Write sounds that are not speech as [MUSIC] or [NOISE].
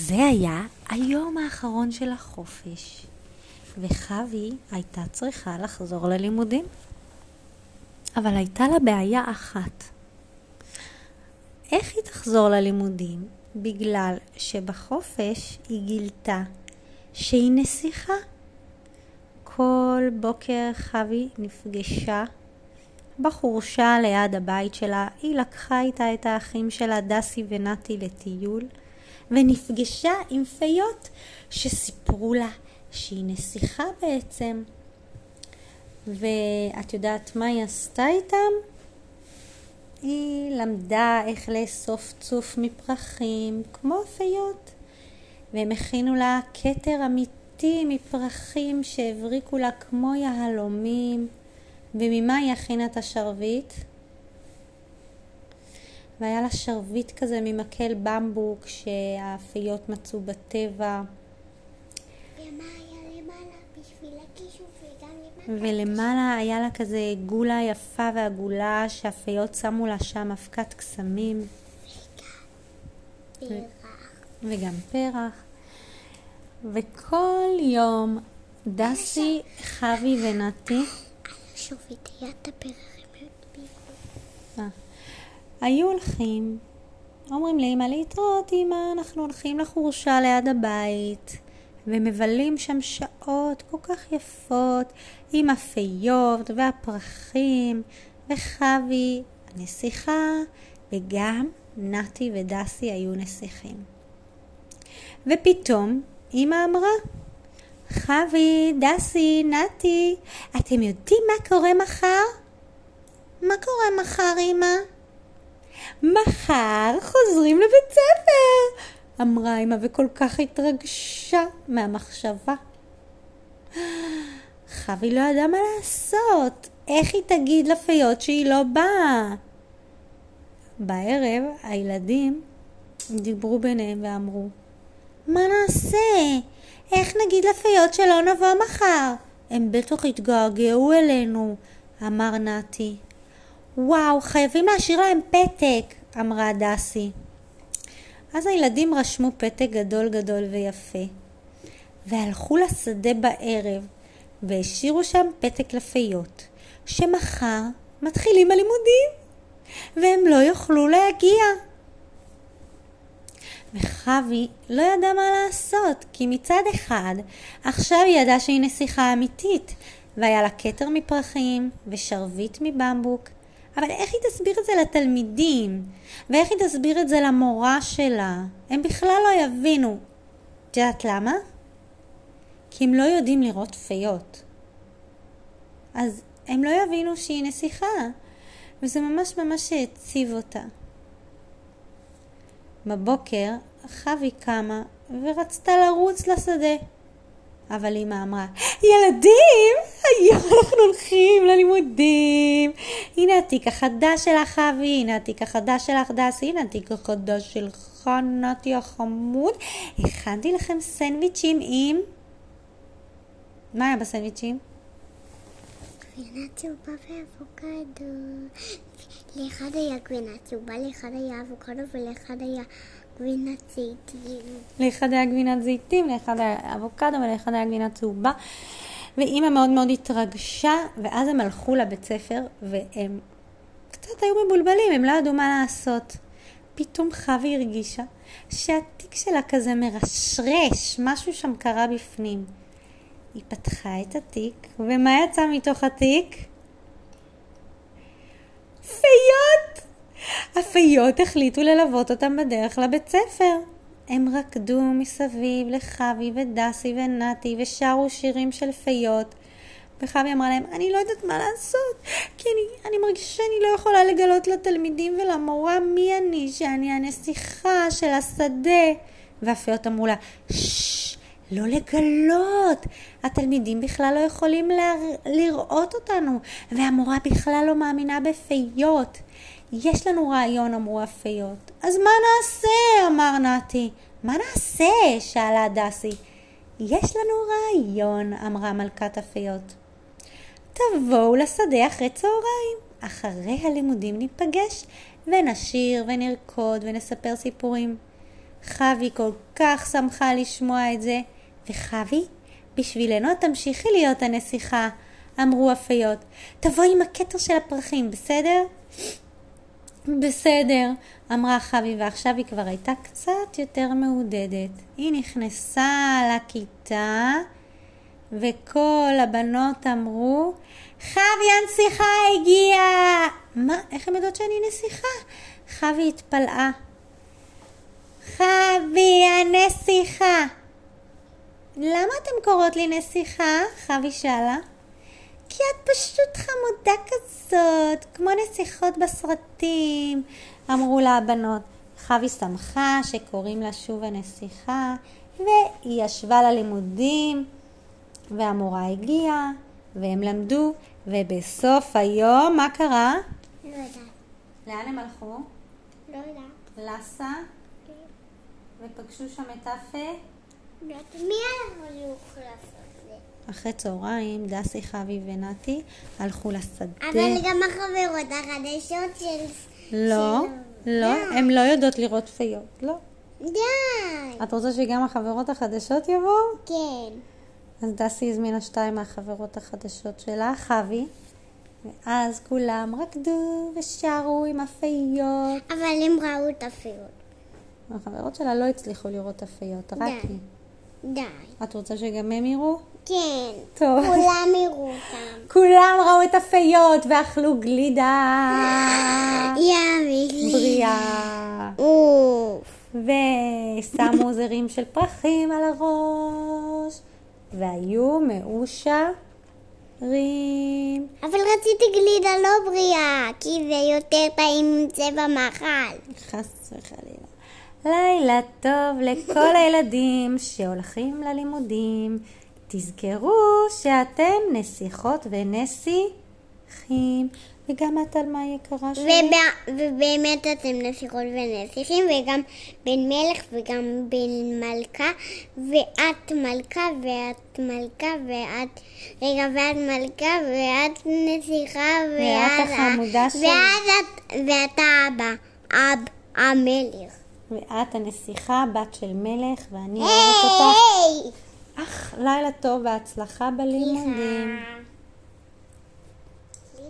זה היה היום האחרון של החופש, וחוי הייתה צריכה לחזור ללימודים. אבל הייתה לה בעיה אחת. איך היא תחזור ללימודים? בגלל שבחופש היא גילתה שהיא נסיכה. כל בוקר חוי נפגשה בחורשה ליד הבית שלה. היא לקחה איתה את האחים שלה, דסי ונתי, לטיול, ונפגשה עם פיות שסיפרו לה שהיא נסיכה בעצם. ואת יודעת מה היא עשתה איתם? היא למדה איך לאסוף צוף מפרחים, כמו פיות. והם הכינו לה כתר אמיתי מפרחים שהבריקו לה כמו יהלומים. וממה היא הכינה את השרביט? והיה לה שרביט כזה ממקל במבוק שהפיות מצאו בטבע. ולמעלה היה לה כזה גולה יפה ועגולה שהפיות שמו לה שם אבקת קסמים. וגם פרח. וכל יום דסי, חוי ונתי אה. היו הולכים, אומרים לאמא להתראות אמא, אנחנו הולכים לחורשה ליד הבית. ומבלים שם שעות כל כך יפות עם הפיות והפרחים וחוי הנסיכה וגם נתי ודסי היו נסיכים. ופתאום אמא אמרה חוי, דסי, נתי, אתם יודעים מה קורה מחר? מה קורה מחר, אמא? מחר חוזרים לבית ספר. אמרה אמא וכל כך התרגשה מהמחשבה. חוי לא ידעה מה לעשות, איך היא תגיד לפיות שהיא לא באה? בערב הילדים דיברו ביניהם ואמרו, מה נעשה? איך נגיד לפיות שלא נבוא מחר? הם בטח יתגעגעו אלינו, אמר נתי. וואו, חייבים להשאיר להם פתק, אמרה דסי. אז הילדים רשמו פתק גדול גדול ויפה, והלכו לשדה בערב, והשאירו שם פתק לפיות, שמחר מתחילים הלימודים, והם לא יוכלו להגיע. וחוי לא ידע מה לעשות, כי מצד אחד, עכשיו היא ידעה שהיא נסיכה אמיתית, והיה לה כתר מפרחים ושרביט מבמבוק, אבל איך היא תסביר את זה לתלמידים? ואיך היא תסביר את זה למורה שלה? הם בכלל לא יבינו. את יודעת למה? כי הם לא יודעים לראות פיות. אז הם לא יבינו שהיא נסיכה, וזה ממש ממש העציב אותה. בבוקר חוי קמה ורצתה לרוץ לשדה. אבל אמא אמרה, ילדים, היום אנחנו הולכים ללימודים. הנה התיק החדש שלך, אבי, הנה התיק החדש שלך, דסי, הנה התיק החדש שלך, נתי החמוד. הכנתי לכם סנדוויצ'ים עם... מה היה בסנדוויצ'ים? גבינה צהובה ואבוקדו. לאחד היה גבינה צהובה, לאחד היה אבוקדו ולאחד היה גבינת זיתים. לאחד היה גבינת זיתים, לאחד היה אבוקדו ולאחד היה גבינה צהובה. ואימא מאוד מאוד התרגשה, ואז הם הלכו לבית ספר, והם קצת היו מבולבלים, הם לא ידעו מה לעשות. פתאום חוי הרגישה שהתיק שלה כזה מרשרש, משהו שם קרה בפנים. היא פתחה את התיק, ומה יצא מתוך התיק? פיות! הפיות החליטו ללוות אותם בדרך לבית ספר. הם רקדו מסביב לחוי ודסי ונתי ושרו שירים של פיות. וחוי אמרה להם, אני לא יודעת מה לעשות, כי אני, אני מרגישה שאני לא יכולה לגלות לתלמידים ולמורה מי אני, שאני הנסיכה של השדה. והפיות אמרו לה, ששש, לא לגלות. התלמידים בכלל לא יכולים לראות אותנו, והמורה בכלל לא מאמינה בפיות. יש לנו רעיון, אמרו הפיות. אז מה נעשה? אמר נתי. מה נעשה? שאלה דסי. יש לנו רעיון, אמרה מלכת הפיות. תבואו לשדה אחרי צהריים. אחרי הלימודים ניפגש ונשיר ונרקוד ונספר סיפורים. חוי כל כך שמחה לשמוע את זה. וחוי, בשבילנו תמשיכי להיות הנסיכה, אמרו הפיות. תבואי עם הכתר של הפרחים, בסדר? בסדר, אמרה חוי, ועכשיו היא כבר הייתה קצת יותר מעודדת. היא נכנסה לכיתה, וכל הבנות אמרו, חוי הנסיכה הגיעה! מה, איך הן יודעות שאני נסיכה? חוי התפלאה. חוי הנסיכה! למה אתם קוראות לי נסיכה? חוי שאלה. כי את פשוט חמודה כזאת, כמו נסיכות בסרטים, אמרו לה הבנות. חוי שמחה שקוראים לה שוב הנסיכה, והיא ישבה ללימודים, והמורה הגיעה, והם למדו, ובסוף היום, מה קרה? לא יודעת. לאן הם הלכו? לא יודעת. לאסה, ופגשו שם את אפה. לא. מי יכול לעשות? אחרי צהריים, דסי, חוי ונתי הלכו לשדה. אבל גם החברות החדשות של... לא, של- לא. הן לא יודעות לראות פיות, לא. די. את רוצה שגם החברות החדשות יבואו? כן. אז דסי הזמינה שתיים מהחברות החדשות שלה, חוי, ואז כולם רקדו ושרו עם הפיות. אבל הם ראו את הפיות. החברות שלה לא הצליחו לראות אפיות, רק די. היא. די. את רוצה שגם הם יראו? כן. טוב. כולם יראו אותם. כולם ראו את הפיות ואכלו גלידה [LAUGHS] ושמו זרים של פרחים על הראש, והיו מאושרים. אבל רציתי גלידה לא בריאה, כי זה יותר עם צבע מאכל. חס וחלילה. לילה טוב לכל הילדים שהולכים ללימודים. תזכרו שאתם נסיכות ונסיכים. וגם את עלמה יקרה שלי. ובא- ובאמת אתם נסיכות ונסיכים, וגם בן מלך וגם בן מלכה, ואת מלכה ואת מלכה ואת... רגע, ואת מלכה ואת נסיכה ואת ואת... החמודה שלי. ואז את... ואתה אבא, אב, המלך. ואת הנסיכה, בת של מלך, ואני אוהבת אותך. היי! אך, לילה טוב והצלחה בלימודים.